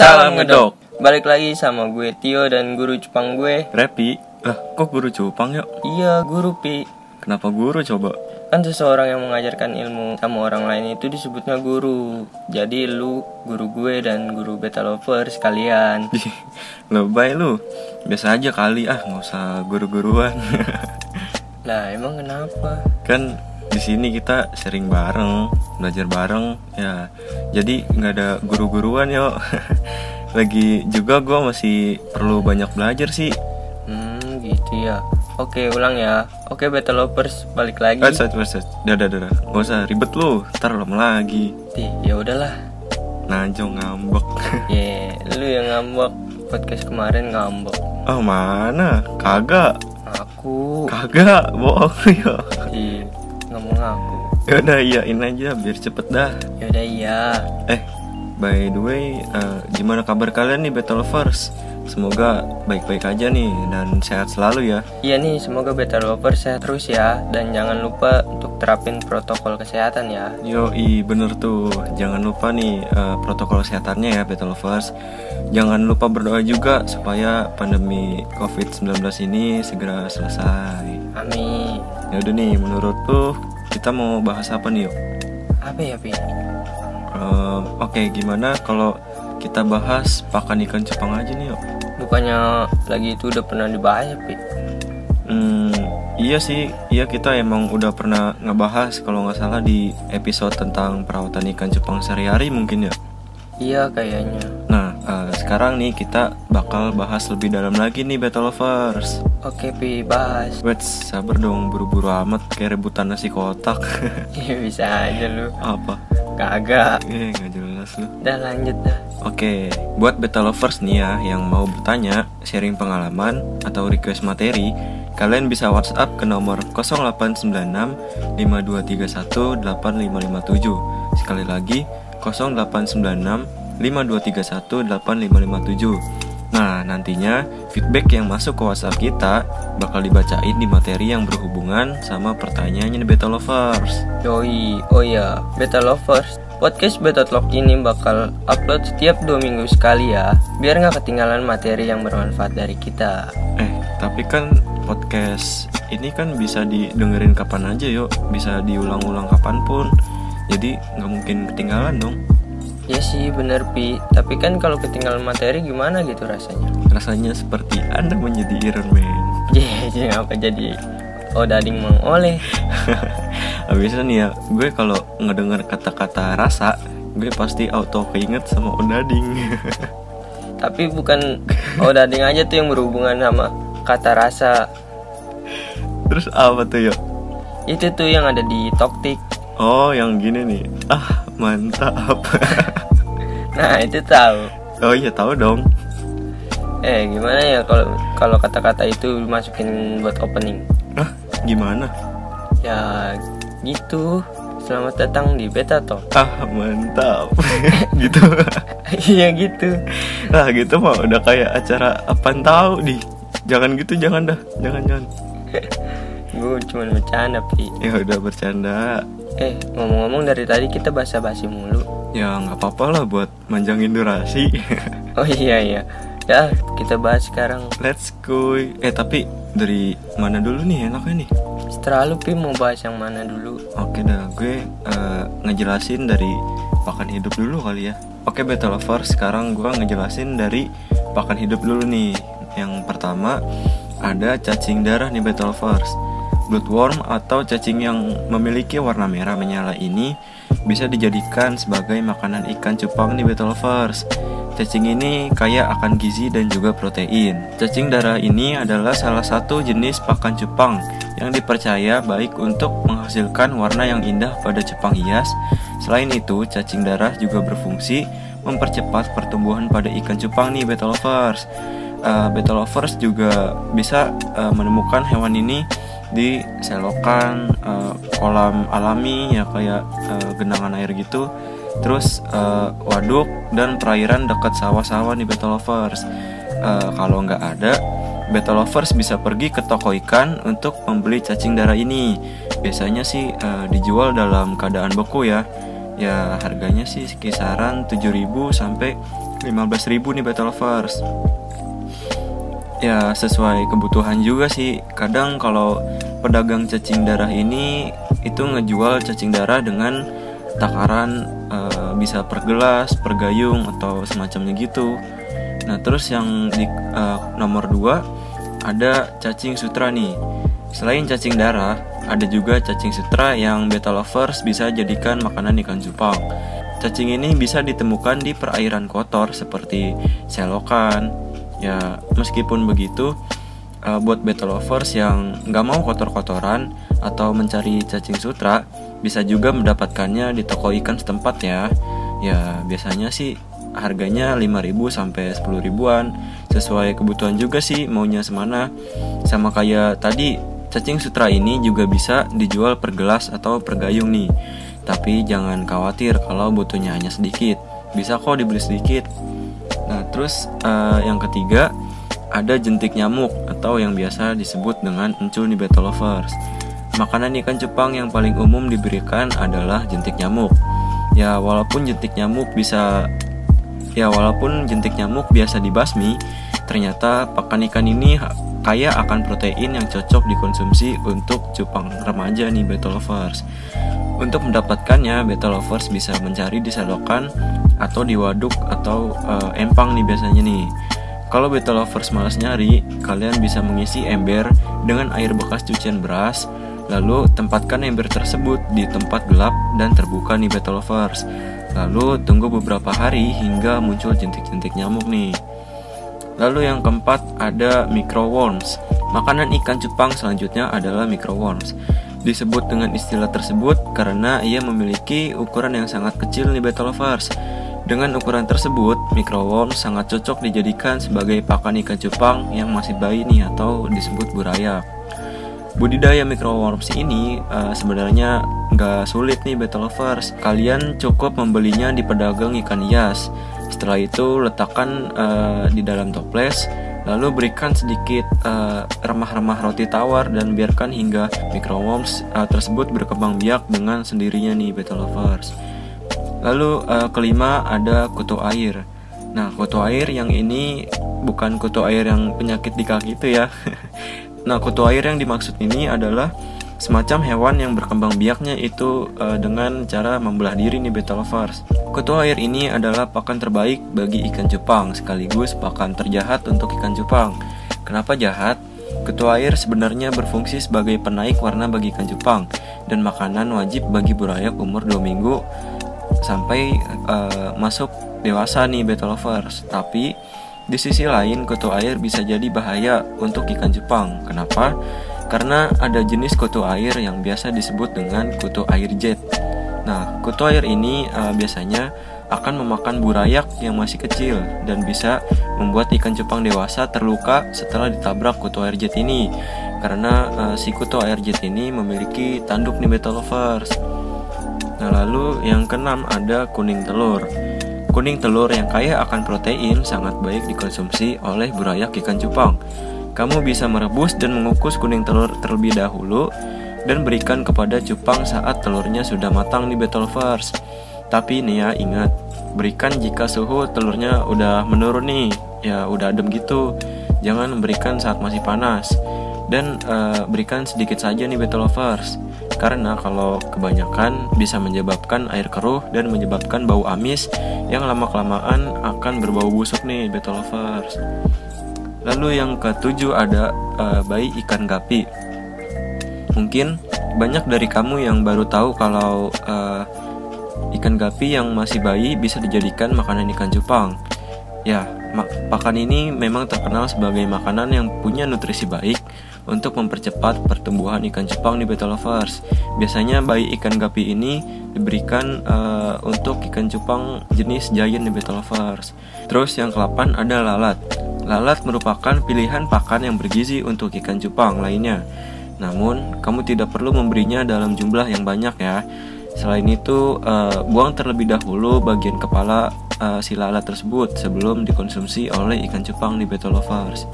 Salam ngedok. Balik lagi sama gue Tio dan guru Jepang gue. Repi, lah kok guru Jepang ya? Iya, guru Pi. Kenapa guru coba? Kan seseorang yang mengajarkan ilmu sama orang lain itu disebutnya guru. Jadi lu guru gue dan guru beta lover sekalian. Lebay lu. Biasa aja kali ah, nggak usah guru-guruan. Lah, emang kenapa? kan di sini kita sering bareng, belajar bareng, ya. Jadi nggak ada guru-guruan yo. Lagi juga gue masih perlu banyak belajar sih. Hmm, gitu ya. Oke, ulang ya. Oke, beta lovers, balik lagi. Eh, set, set, dah, dah, dah, dah. Gak usah ribet lu, ntar lama lagi. Ya udahlah. Najong ngambek. Ye, lu yang ngambek. Podcast kemarin ngambek. oh mana? Kagak, Aku. kagak, bohong ya. Ngomong aku. Yaudah iyain aja biar cepet dah. Yaudah iya. Eh, by the way, eh, gimana kabar kalian nih Battle Lovers? Semoga baik-baik aja nih dan sehat selalu ya. Iya nih, semoga beta lovers sehat terus ya. Dan jangan lupa untuk terapin protokol kesehatan ya. Yoi, bener tuh. Jangan lupa nih eh, protokol kesehatannya ya Battle Lovers. Jangan lupa berdoa juga supaya pandemi COVID-19 ini segera selesai. Amin. Ya udah nih, menurut tuh kita mau bahas apa nih yuk? Apa ya, Pi? Eh, Oke, gimana kalau kita bahas pakan ikan cupang aja nih yuk? Bukannya lagi itu udah pernah dibahas ya, Pi? Hmm, iya sih, iya kita emang udah pernah ngebahas kalau nggak salah di episode tentang perawatan ikan cupang sehari-hari mungkin ya. Iya kayaknya. Nah, sekarang nih kita bakal bahas lebih dalam lagi nih Battle Lovers. Oke, Pi, bahas. Wait, sabar dong, buru-buru amat kayak rebutan nasi kotak. Iya, bisa aja lu. Apa? Kagak. Eh, nggak jelas lu. Udah lanjut dah. Oke, buat beta lovers nih ya yang mau bertanya, sharing pengalaman atau request materi, kalian bisa WhatsApp ke nomor 0896 5231 8557. Sekali lagi 0896 5231 8557. Nah, nantinya feedback yang masuk ke WhatsApp kita bakal dibacain di materi yang berhubungan sama pertanyaannya beta lovers. Yoi, oh iya, beta lovers. Podcast Beta Talk ini bakal upload setiap dua minggu sekali ya, biar nggak ketinggalan materi yang bermanfaat dari kita. Eh, tapi kan podcast ini kan bisa didengerin kapan aja yuk, bisa diulang-ulang kapan pun. Jadi nggak mungkin ketinggalan dong. Ya sih bener Pi, tapi kan kalau ketinggalan materi gimana gitu rasanya? Rasanya seperti Anda menjadi Iron Man. Jadi apa jadi odading mengoleh? Habisnya nih ya, gue kalau ngedenger kata-kata rasa, gue pasti auto keinget sama Odading. Tapi bukan odading aja tuh yang berhubungan sama kata rasa. Terus apa tuh yuk? Itu tuh yang ada di Toktik. Oh, yang gini nih. Ah, mantap. Nah itu tahu. oh iya tahu dong. Eh gimana ya kalau kalau kata-kata itu masukin buat opening? Ah, gimana? Ya gitu. Selamat datang di Beta Talk. Ah, mantap. gitu. Iya gitu. Nah gitu mah udah kayak acara apaan tahu di Jangan gitu jangan dah Jangan jangan Gue cuma bercanda Pi. Ya udah bercanda Eh ngomong-ngomong dari tadi kita basa-basi mulu. Ya nggak apa-apa lah buat manjangin durasi. Oh iya iya. Ya kita bahas sekarang. Let's go. Eh tapi dari mana dulu nih? Enaknya nih? Setelah lu Pi mau bahas yang mana dulu? Oke dah. Gue eh, ngejelasin dari pakan hidup dulu kali ya. Oke beta lovers sekarang gue ngejelasin dari pakan hidup dulu nih. Yang pertama ada cacing darah nih beta lovers Bloodworm atau cacing yang memiliki warna merah menyala ini bisa dijadikan sebagai makanan ikan cupang nih beta lovers Cacing ini kaya akan gizi dan juga protein. Cacing darah ini adalah salah satu jenis pakan cupang yang dipercaya baik untuk menghasilkan warna yang indah pada cupang hias. Selain itu, cacing darah juga berfungsi mempercepat pertumbuhan pada ikan cupang nih beta lovers. Uh, beta lovers juga bisa uh, menemukan hewan ini di selokan uh, kolam alami ya kayak uh, genangan air gitu. Terus uh, waduk dan perairan dekat sawah-sawah nih beta lovers. Uh, kalau nggak ada beta lovers bisa pergi ke toko ikan untuk membeli cacing darah ini. Biasanya sih uh, dijual dalam keadaan beku ya. Ya harganya sih kisaran 7000 sampai 15.000 nih beta lovers. Ya sesuai kebutuhan juga sih. Kadang kalau pedagang cacing darah ini itu ngejual cacing darah dengan takaran e, bisa per gelas, per gayung atau semacamnya gitu. Nah terus yang di e, nomor 2 ada cacing sutra nih. Selain cacing darah, ada juga cacing sutra yang beta lovers bisa jadikan makanan ikan cupang. Cacing ini bisa ditemukan di perairan kotor seperti selokan, ya meskipun begitu uh, buat beta lovers yang nggak mau kotor-kotoran atau mencari cacing sutra bisa juga mendapatkannya di toko ikan setempat ya. Ya biasanya sih harganya 5000 sampai 10 ribuan. Sesuai kebutuhan juga sih maunya semana. Sama kayak tadi cacing sutra ini juga bisa dijual per gelas atau per gayung nih. Tapi jangan khawatir kalau butuhnya hanya sedikit. Bisa kok dibeli sedikit. Nah, terus uh, yang ketiga ada jentik nyamuk atau yang biasa disebut dengan encul beta lovers. Makanan ikan cupang yang paling umum diberikan adalah jentik nyamuk. Ya, walaupun jentik nyamuk bisa ya walaupun jentik nyamuk biasa dibasmi, ternyata pakan ikan ini kaya akan protein yang cocok dikonsumsi untuk cupang remaja nih beta lovers. Untuk mendapatkannya, beta lovers bisa mencari di selokan atau di waduk atau uh, empang nih biasanya nih. Kalau beta lovers malas nyari, kalian bisa mengisi ember dengan air bekas cucian beras, lalu tempatkan ember tersebut di tempat gelap dan terbuka nih beta lovers. Lalu tunggu beberapa hari hingga muncul jentik-jentik nyamuk nih. Lalu yang keempat ada microworms. Makanan ikan cupang selanjutnya adalah microworms. Disebut dengan istilah tersebut karena ia memiliki ukuran yang sangat kecil nih beta lovers. Dengan ukuran tersebut, microworm sangat cocok dijadikan sebagai pakan ikan cupang yang masih bayi nih atau disebut buraya. Budidaya microworms ini uh, sebenarnya nggak sulit nih beta lovers. Kalian cukup membelinya di pedagang ikan hias. Setelah itu letakkan uh, di dalam toples Lalu berikan sedikit eh, remah-remah roti tawar dan biarkan hingga microworms uh, tersebut berkembang biak dengan sendirinya nih beta lovers. Lalu uh, kelima ada kutu air. Nah, kutu air yang ini bukan kutu air yang penyakit di kaki itu ya. nah, kutu air yang dimaksud ini adalah semacam hewan yang berkembang biaknya itu uh, dengan cara membelah diri nih beta lovers. Ketua air ini adalah pakan terbaik bagi ikan cupang sekaligus pakan terjahat untuk ikan cupang. Kenapa jahat? Ketua air sebenarnya berfungsi sebagai penaik warna bagi ikan cupang dan makanan wajib bagi burayak umur 2 minggu sampai uh, masuk dewasa nih beta lovers. Tapi di sisi lain ketua air bisa jadi bahaya untuk ikan cupang. Kenapa? karena ada jenis kutu air yang biasa disebut dengan kutu air jet. Nah, kutu air ini uh, biasanya akan memakan burayak yang masih kecil dan bisa membuat ikan cupang dewasa terluka setelah ditabrak kutu air jet ini. Karena uh, si kutu air jet ini memiliki tanduk nih beta lovers. Nah, lalu yang keenam ada kuning telur. Kuning telur yang kaya akan protein sangat baik dikonsumsi oleh burayak ikan cupang. Kamu bisa merebus dan mengukus kuning telur terlebih dahulu dan berikan kepada cupang saat telurnya sudah matang di Betelvers. Tapi nih ya ingat, berikan jika suhu telurnya udah menurun nih, ya udah adem gitu. Jangan berikan saat masih panas. Dan uh, berikan sedikit saja nih Betelvers. Karena kalau kebanyakan bisa menyebabkan air keruh dan menyebabkan bau amis yang lama-kelamaan akan berbau busuk nih Betelvers. Lalu yang ketujuh ada uh, bayi ikan gapi. Mungkin banyak dari kamu yang baru tahu kalau uh, ikan gapi yang masih bayi bisa dijadikan makanan ikan cupang. Ya, pakan ini memang terkenal sebagai makanan yang punya nutrisi baik untuk mempercepat pertumbuhan ikan cupang di beta lovers. Biasanya bayi ikan gapi ini diberikan uh, untuk ikan cupang jenis giant di beta lovers. Terus yang ke-8 ada lalat. Lalat merupakan pilihan pakan yang bergizi untuk ikan cupang lainnya. Namun, kamu tidak perlu memberinya dalam jumlah yang banyak ya. Selain itu, uh, buang terlebih dahulu bagian kepala uh, si lalat tersebut sebelum dikonsumsi oleh ikan cupang di betolovers.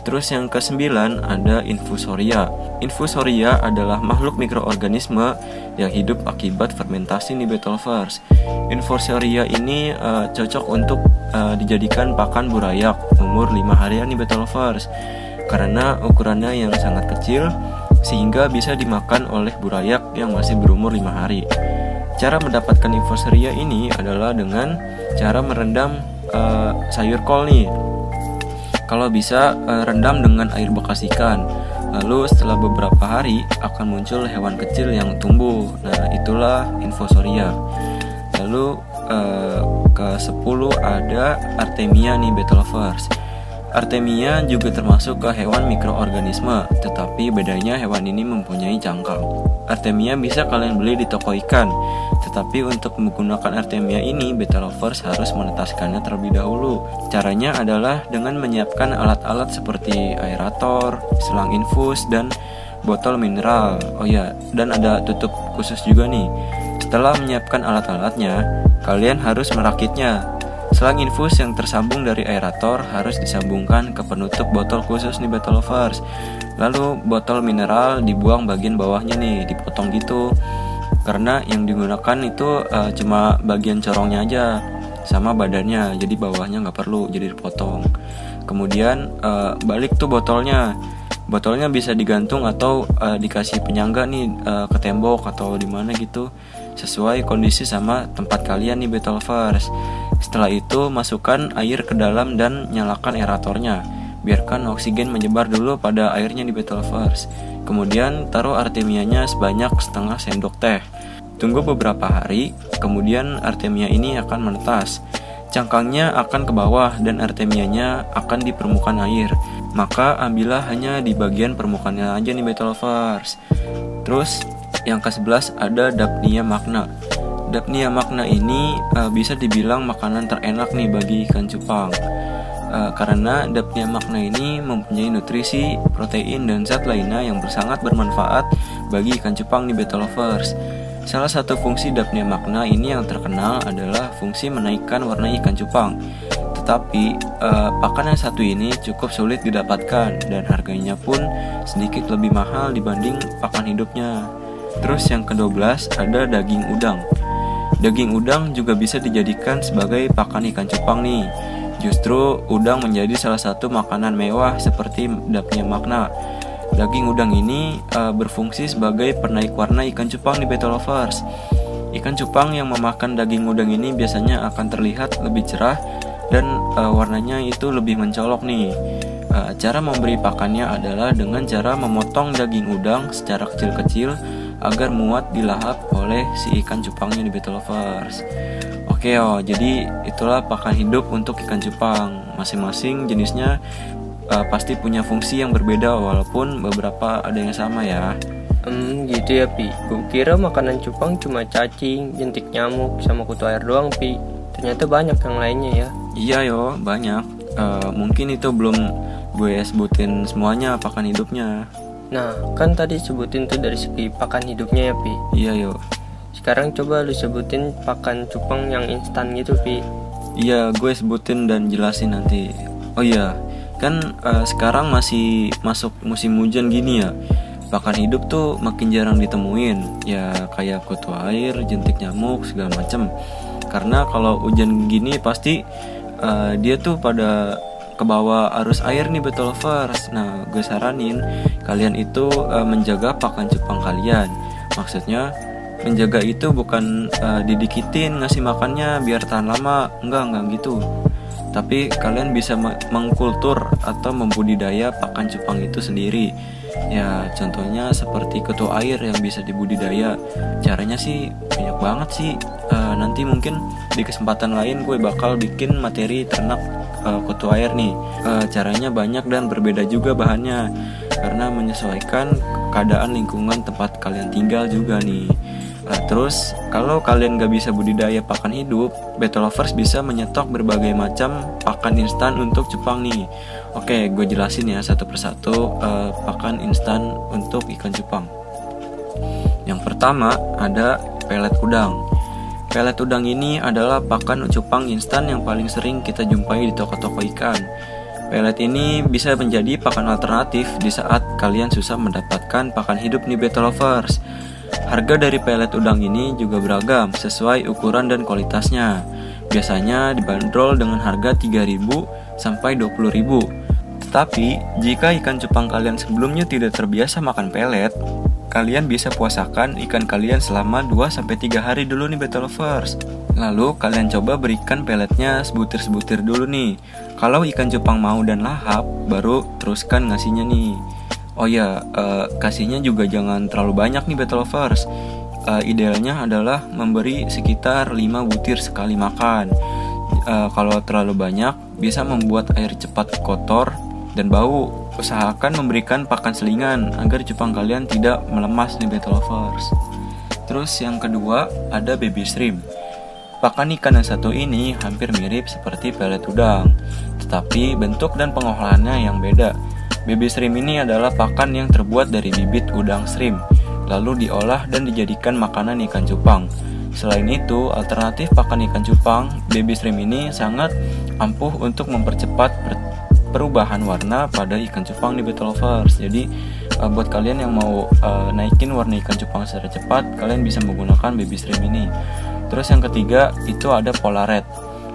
Terus yang kesembilan ada infusoria. Infusoria adalah makhluk mikroorganisme yang hidup akibat fermentasi Nibetovars. Infusoria ini uh, cocok untuk uh, dijadikan pakan burayak umur 5 harian nih Battle Lovers karena ukurannya yang sangat kecil sehingga bisa dimakan oleh burayak yang masih berumur 5 hari. Cara mendapatkan infusoria ini adalah dengan cara merendam uh, sayur kol nih. Kalau bisa uh, rendam dengan air bekas ikan. Lalu setelah beberapa hari akan muncul hewan kecil yang tumbuh. Nah, itulah infusoria. Lalu uh, ke 10 ada Artemia nih Betelgeuse. Artemia juga termasuk ke hewan mikroorganisme, tetapi bedanya hewan ini mempunyai cangkang. Artemia bisa kalian beli di toko ikan, tetapi untuk menggunakan Artemia ini, beta lovers harus menetaskannya terlebih dahulu. Caranya adalah dengan menyiapkan alat-alat seperti aerator, selang infus, dan botol mineral. Oh ya, dan ada tutup khusus juga nih. Setelah menyiapkan alat-alatnya, kalian harus merakitnya. Selang infus yang tersambung dari aerator harus disambungkan ke penutup botol khusus nih botol lovers. Lalu botol mineral dibuang bagian bawahnya nih, dipotong gitu. Karena yang digunakan itu uh, cuma bagian corongnya aja sama badannya, jadi bawahnya nggak perlu, jadi dipotong. Kemudian uh, balik tuh botolnya botolnya bisa digantung atau uh, dikasih penyangga nih uh, ke tembok atau di mana gitu sesuai kondisi sama tempat kalian nih battle lovers. Setelah itu masukkan air ke dalam dan nyalakan aeratornya. Biarkan oksigen menyebar dulu pada airnya di battle lovers. Kemudian taruh artemianya sebanyak setengah sendok teh. Tunggu beberapa hari, kemudian artemia ini akan menetas. Cangkangnya akan ke bawah dan artemianya akan di permukaan air. Maka ambillah hanya di bagian permukaannya aja nih battle lovers. Terus yang ke-11 ada Dapnia magna. Dapnia magna ini uh, bisa dibilang makanan terenak nih bagi ikan cupang. Uh, karena Dapnia magna ini mempunyai nutrisi, protein, dan zat lainnya yang sangat bermanfaat bagi ikan cupang nih battle lovers. Salah satu fungsi Daphnia magna ini yang terkenal adalah fungsi menaikkan warna ikan cupang. Tetapi uh, pakan yang satu ini cukup sulit didapatkan dan harganya pun sedikit lebih mahal dibanding pakan hidupnya. Terus yang ke-12 ada daging udang. Daging udang juga bisa dijadikan sebagai pakan ikan cupang nih. Justru udang menjadi salah satu makanan mewah seperti Daphnia magna Daging udang ini uh, berfungsi sebagai penaik warna ikan cupang di battle lovers. Ikan cupang yang memakan daging udang ini biasanya akan terlihat lebih cerah dan uh, warnanya itu lebih mencolok nih. Uh, cara memberi pakannya adalah dengan cara memotong daging udang secara kecil-kecil agar muat dilahap oleh si ikan cupangnya di battle lovers. Oke oh, jadi itulah pakan hidup untuk ikan cupang. Masing-masing jenisnya uh, pasti punya fungsi yang berbeda walaupun beberapa ada yang sama ya. Hmm, gitu ya Pi. Gue kira makanan cupang cuma cacing, jentik nyamuk, sama kutu air doang Pi. Ternyata banyak yang lainnya ya. Iya yo, banyak. Uh, mungkin itu belum gue sebutin semuanya pakan hidupnya. Nah, kan tadi sebutin tuh dari segi pakan hidupnya ya Pi. Iya yo. Sekarang coba lu sebutin pakan cupang yang instan gitu Pi. Iya, gue sebutin dan jelasin nanti. Oh iya, kan uh, sekarang masih masuk musim hujan gini ya pakan hidup tuh makin jarang ditemuin ya kayak kutu air jentik nyamuk segala macem karena kalau hujan gini pasti uh, dia tuh pada ke bawah arus air nih betul lovers nah gue saranin kalian itu uh, menjaga pakan cupang kalian. Maksudnya menjaga itu bukan uh, didikitin ngasih makannya biar tahan lama. Enggak enggak gitu. Tapi kalian bisa mengkultur atau membudidaya pakan cupang itu sendiri. Ya contohnya seperti ketua air yang bisa dibudidaya. Caranya sih banyak banget sih. Uh, nanti mungkin di kesempatan lain gue bakal bikin materi ternak uh, ketua air nih uh, caranya banyak dan berbeda juga bahannya karena menyesuaikan keadaan lingkungan tempat kalian tinggal juga nih Nah, terus kalau kalian gak bisa budidaya pakan hidup, Battle Lovers bisa menyetok berbagai macam pakan instan untuk cupang nih. Oke, gue jelasin ya satu persatu uh, pakan instan untuk ikan cupang. Yang pertama ada pelet udang. Pelet udang ini adalah pakan cupang instan yang paling sering kita jumpai di toko-toko ikan. Pelet ini bisa menjadi pakan alternatif di saat kalian susah mendapatkan pakan hidup nih Battle Lovers. Harga dari pelet udang ini juga beragam sesuai ukuran dan kualitasnya. Biasanya dibanderol dengan harga 3.000 sampai 20.000. Tetapi, jika ikan cupang kalian sebelumnya tidak terbiasa makan pelet, kalian bisa puasakan ikan kalian selama 2-3 hari dulu nih Battle Lovers. Lalu kalian coba berikan peletnya sebutir-sebutir dulu nih. Kalau ikan cupang mau dan lahap, baru teruskan ngasihnya nih. Oh ya, uh, kasihnya juga jangan terlalu banyak nih Battle Lovers. Uh, idealnya adalah memberi sekitar 5 butir sekali makan. Uh, kalau terlalu banyak, bisa membuat air cepat kotor dan bau. Usahakan memberikan pakan selingan agar cupang kalian tidak melemas nih Battle Lovers. Terus yang kedua ada baby shrimp. Pakan ikan yang satu ini hampir mirip seperti pelet udang, tetapi bentuk dan pengolahannya yang beda. Baby shrimp ini adalah pakan yang terbuat dari bibit udang shrimp, lalu diolah dan dijadikan makanan ikan cupang. Selain itu, alternatif pakan ikan cupang, baby shrimp ini sangat ampuh untuk mempercepat perubahan warna pada ikan cupang di Battle Lovers. Jadi, uh, buat kalian yang mau uh, naikin warna ikan cupang secara cepat, kalian bisa menggunakan baby shrimp ini. Terus yang ketiga, itu ada polaret.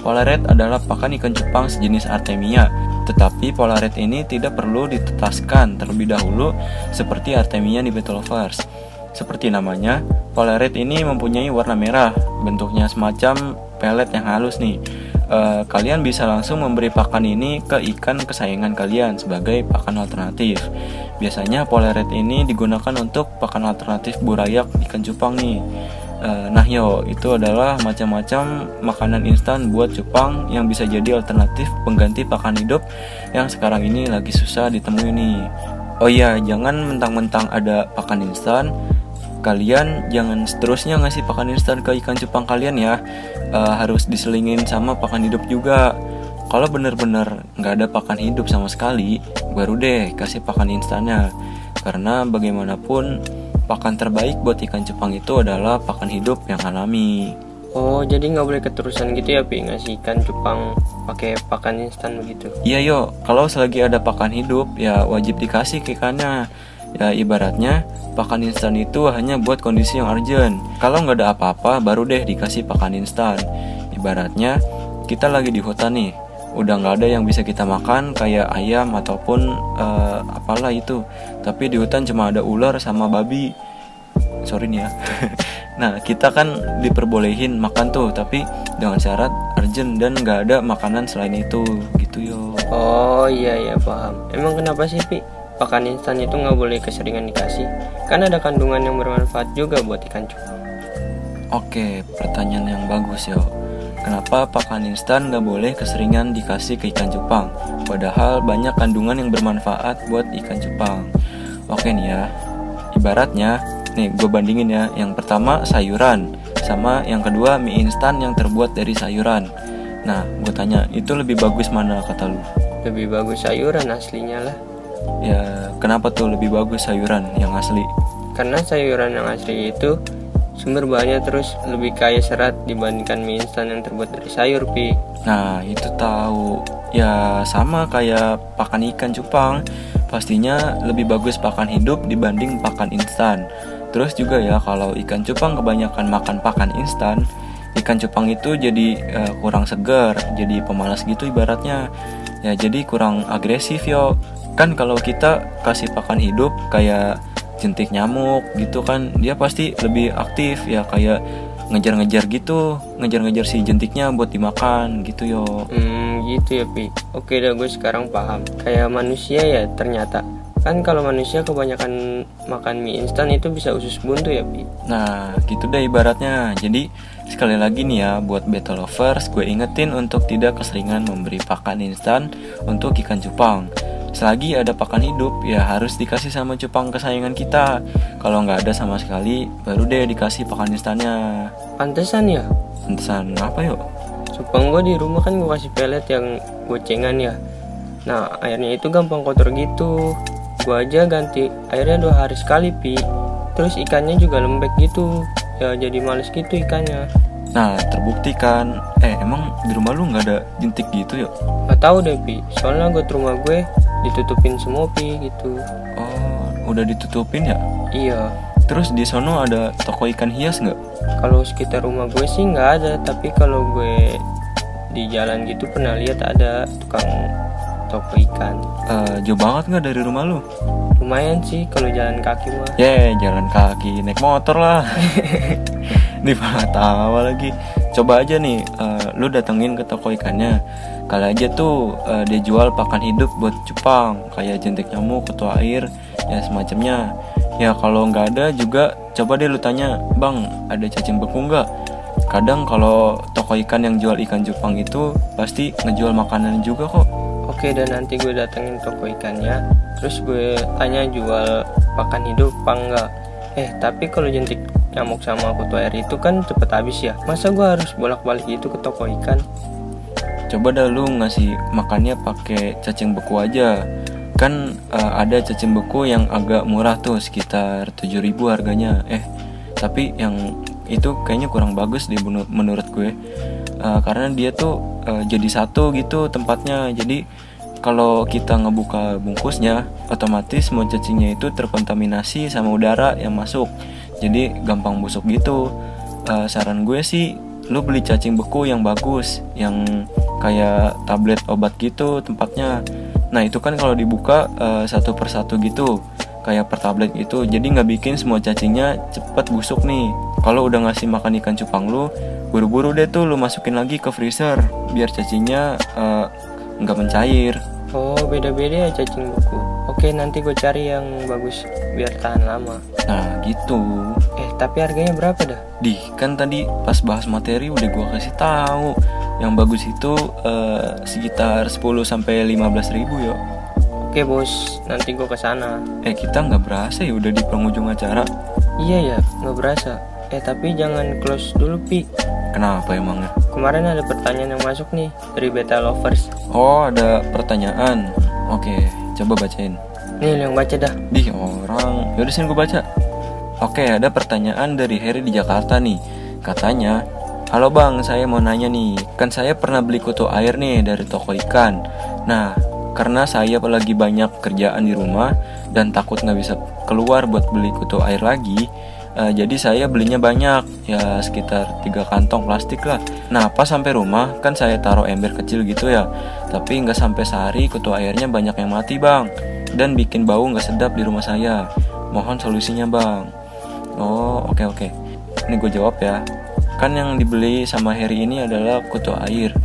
Polaret adalah pakan ikan cupang sejenis Artemia tetapi Polaret ini tidak perlu ditetaskan terlebih dahulu seperti Artemia di Battle Lovers. Seperti namanya, Polaret ini mempunyai warna merah, bentuknya semacam pelet yang halus nih. E, kalian bisa langsung memberi pakan ini ke ikan kesayangan kalian sebagai pakan alternatif. Biasanya Polaret ini digunakan untuk pakan alternatif burayak ikan cupang nih. Uh, nah yo, itu adalah macam-macam makanan instan buat cupang yang bisa jadi alternatif pengganti pakan hidup yang sekarang ini lagi susah ditemui nih. Oh iya, jangan mentang-mentang ada pakan instan, kalian jangan seterusnya ngasih pakan instan ke ikan cupang kalian ya. Uh, harus diselingin sama pakan hidup juga. Kalau bener-bener nggak ada pakan hidup sama sekali, baru deh kasih pakan instannya. Karena bagaimanapun pakan terbaik buat ikan cupang itu adalah pakan hidup yang alami. Oh, jadi nggak boleh keterusan gitu ya, Pi, ngasih ikan cupang pakai pakan instan begitu? Iya, yo. Kalau selagi ada pakan hidup, ya wajib dikasih ke ikannya. Ya, ibaratnya pakan instan itu hanya buat kondisi yang urgent. Kalau nggak ada apa-apa, baru deh dikasih pakan instan. Ibaratnya kita lagi di hutan nih, udah nggak ada yang bisa kita makan kayak ayam ataupun uh, apalah itu. Tapi di hutan cuma ada ular sama babi. Sorry nih ya. Nah kita kan diperbolehin makan tuh tapi dengan syarat urgent dan nggak ada makanan selain itu. Gitu yo. Oh iya iya paham. Emang kenapa sih pi pakan instan itu nggak boleh keseringan dikasih kan ada kandungan yang bermanfaat juga buat ikan cupang oke pertanyaan yang bagus yo Kenapa pakan instan gak boleh keseringan dikasih ke ikan cupang? Padahal banyak kandungan yang bermanfaat buat ikan cupang. Oke nih ya, ibaratnya, nih gue bandingin ya. Yang pertama sayuran, sama yang kedua mie instan yang terbuat dari sayuran. Nah, gue tanya, itu lebih bagus mana kata lu? Lebih bagus sayuran aslinya lah. Ya, kenapa tuh lebih bagus sayuran yang asli? Karena sayuran yang asli itu Sumber bahannya terus lebih kaya serat dibandingkan mie instan yang terbuat dari sayur, Pi. Nah, itu tahu. Ya, sama kayak pakan ikan cupang. Pastinya lebih bagus pakan hidup dibanding pakan instan. Terus juga ya, kalau ikan cupang kebanyakan makan pakan instan, ikan cupang itu jadi uh, kurang segar, jadi pemalas gitu ibaratnya. Ya, jadi kurang agresif yo. Kan kalau kita kasih pakan hidup kayak jentik nyamuk gitu kan dia pasti lebih aktif ya kayak ngejar-ngejar gitu ngejar-ngejar si jentiknya buat dimakan gitu yo. Hmm gitu ya pi. Oke dah gue sekarang paham. Kayak manusia ya ternyata. Kan kalau manusia kebanyakan makan mie instan itu bisa usus buntu ya pi. Nah gitu deh ibaratnya. Jadi sekali lagi nih ya buat battle lovers gue ingetin untuk tidak keseringan memberi pakan instan untuk ikan cupang selagi ada pakan hidup ya harus dikasih sama cupang kesayangan kita. Kalau nggak ada sama sekali baru deh dikasih pakan instannya. Pantesan ya? Pantesan apa yuk? Cupang gue di rumah kan gue kasih pelet yang gocengan ya. Nah airnya itu gampang kotor gitu. Gue aja ganti airnya dua hari sekali pi. Terus ikannya juga lembek gitu. Ya jadi males gitu ikannya. Nah, terbukti kan. Eh, emang di rumah lu nggak ada jentik gitu yuk? Gak tahu deh, Pi. Soalnya gue rumah gue ditutupin semua pi gitu oh udah ditutupin ya iya terus di sono ada toko ikan hias nggak kalau sekitar rumah gue sih nggak ada tapi kalau gue di jalan gitu pernah lihat ada tukang toko ikan Eh, jauh banget nggak dari rumah lu? lumayan sih kalau jalan kaki mah Ya jalan kaki naik motor lah. Malah tawa lagi. Coba aja nih, eh, lu datengin ke toko ikannya. Kali aja tuh eh, dia jual pakan hidup buat cupang, kayak jentik nyamuk, ketua air, ya semacamnya. Ya kalau nggak ada juga, coba deh lu tanya, bang, ada cacing beku nggak? Kadang kalau toko ikan yang jual ikan cupang itu pasti ngejual makanan juga kok. Oke dan nanti gue datengin toko ikannya Terus gue tanya jual pakan hidup apa enggak Eh tapi kalau jentik nyamuk sama kutu air itu kan cepet habis ya Masa gue harus bolak-balik itu ke toko ikan Coba dah lu ngasih makannya pakai cacing beku aja. Kan eh, ada cacing beku yang agak murah tuh sekitar 7000 harganya. Eh, tapi yang itu kayaknya kurang bagus deh menur- menurut gue. Eh, karena dia tuh eh, jadi satu gitu tempatnya. Jadi kalau kita ngebuka bungkusnya, otomatis semua cacingnya itu terkontaminasi sama udara yang masuk. Jadi gampang busuk gitu. Eh, saran gue sih lu beli cacing beku yang bagus yang kayak tablet obat gitu tempatnya. Nah itu kan kalau dibuka eh, satu persatu gitu kayak per tablet gitu. Jadi nggak bikin semua cacingnya cepet busuk nih. Kalau udah ngasih makan ikan cupang lu buru-buru deh tuh lu masukin lagi ke freezer biar cacingnya eh, nggak mencair. Oh beda-beda ya cacing buku Oke nanti gue cari yang bagus biar tahan lama. Nah gitu. Eh tapi harganya berapa dah? Di kan tadi pas bahas materi udah gua kasih tahu yang bagus itu eh, sekitar 10 sampai 15 ribu ya. Oke bos nanti gue ke sana Eh kita nggak berasa ya udah di penghujung acara. Iya ya nggak berasa Eh tapi jangan close dulu Pi Kenapa emangnya? Kemarin ada pertanyaan yang masuk nih dari beta lovers Oh ada pertanyaan. Oke coba bacain. Nih lu yang baca dah Di orang. Yaudah sini gue baca. Oke ada pertanyaan dari Harry di Jakarta nih. Katanya. Halo bang, saya mau nanya nih, kan saya pernah beli kutu air nih dari toko ikan. Nah, karena saya lagi banyak kerjaan di rumah dan takut nggak bisa keluar buat beli kutu air lagi, eh, jadi saya belinya banyak, ya sekitar tiga kantong plastik lah. Nah, pas sampai rumah kan saya taruh ember kecil gitu ya, tapi nggak sampai sehari kutu airnya banyak yang mati bang, dan bikin bau nggak sedap di rumah saya. Mohon solusinya bang. Oh, oke oke. Ini gue jawab ya. Kan yang dibeli sama Harry ini adalah kutu air.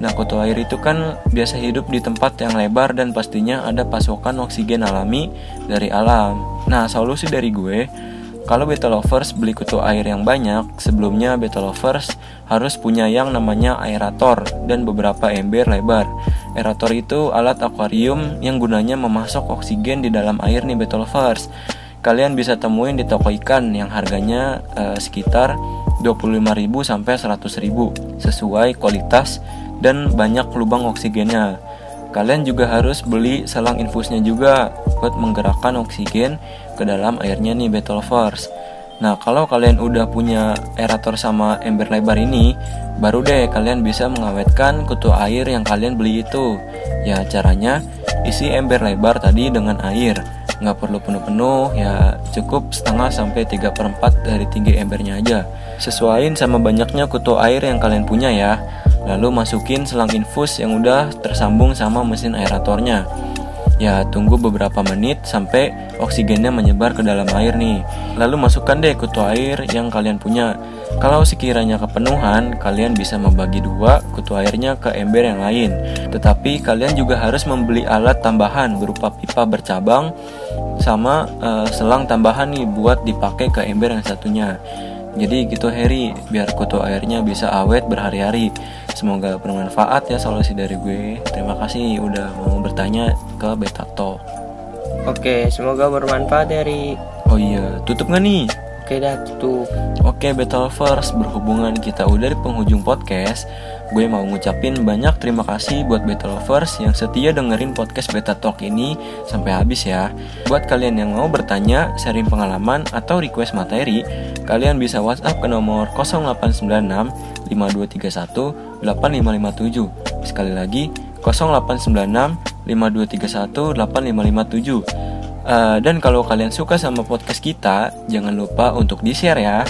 Nah, kutu air itu kan biasa hidup di tempat yang lebar dan pastinya ada pasokan oksigen alami dari alam. Nah, solusi dari gue, kalau beta lovers beli kutu air yang banyak, sebelumnya beta lovers harus punya yang namanya aerator dan beberapa ember lebar. Aerator itu alat akuarium yang gunanya memasok oksigen di dalam air nih beta lovers. Kalian bisa temuin di toko ikan yang harganya eh, sekitar 25.000 sampai 100.000 sesuai kualitas dan banyak lubang oksigennya. Kalian juga harus beli selang infusnya juga buat menggerakkan oksigen ke dalam airnya nih beta lovers. Nah, kalau kalian udah punya aerator sama ember lebar ini, baru deh kalian bisa mengawetkan kutu air yang kalian beli itu. Ya, caranya isi ember lebar tadi dengan air. Nggak perlu penuh-penuh, ya cukup setengah sampai 3 per 4 dari tinggi embernya aja. Sesuaiin sama banyaknya kutu air yang kalian punya ya. Lalu masukin selang infus yang udah tersambung sama mesin aeratornya. Ya, tunggu beberapa menit sampai oksigennya menyebar ke dalam air nih. Lalu masukkan deh kutu air yang kalian punya. Kalau sekiranya kepenuhan, kalian bisa membagi dua kutu airnya ke ember yang lain. Tetapi kalian juga harus membeli alat tambahan berupa pipa bercabang sama eh, selang tambahan nih buat dipakai ke ember yang satunya. Jadi gitu Harry, biar kutu airnya bisa awet berhari-hari. Semoga bermanfaat ya solusi dari gue. Terima kasih udah mau bertanya ke Beta Talk. Oke semoga bermanfaat dari Oh iya, tutup nggak nih? Oke dah tutup Oke Beta Lovers, berhubungan kita udah di penghujung podcast Gue mau ngucapin banyak terima kasih buat Beta Lovers yang setia dengerin podcast Beta Talk ini sampai habis ya. Buat kalian yang mau bertanya, sharing pengalaman, atau request materi Kalian bisa WhatsApp ke nomor 0896 5231 8557 Sekali lagi 0896 5231 8557 Uh, dan kalau kalian suka sama podcast kita, jangan lupa untuk di-share ya.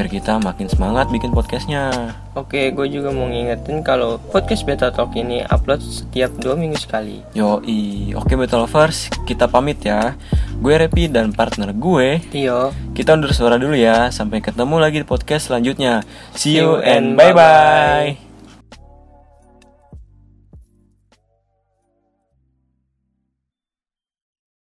Biar kita makin semangat bikin podcastnya. Oke, gue juga mau ngingetin kalau podcast Beta Talk ini upload setiap dua minggu sekali. Yoi, oke Beta Lovers, kita pamit ya. Gue Repi dan partner gue, Tio, kita undur suara dulu ya. Sampai ketemu lagi di podcast selanjutnya. See you and bye-bye.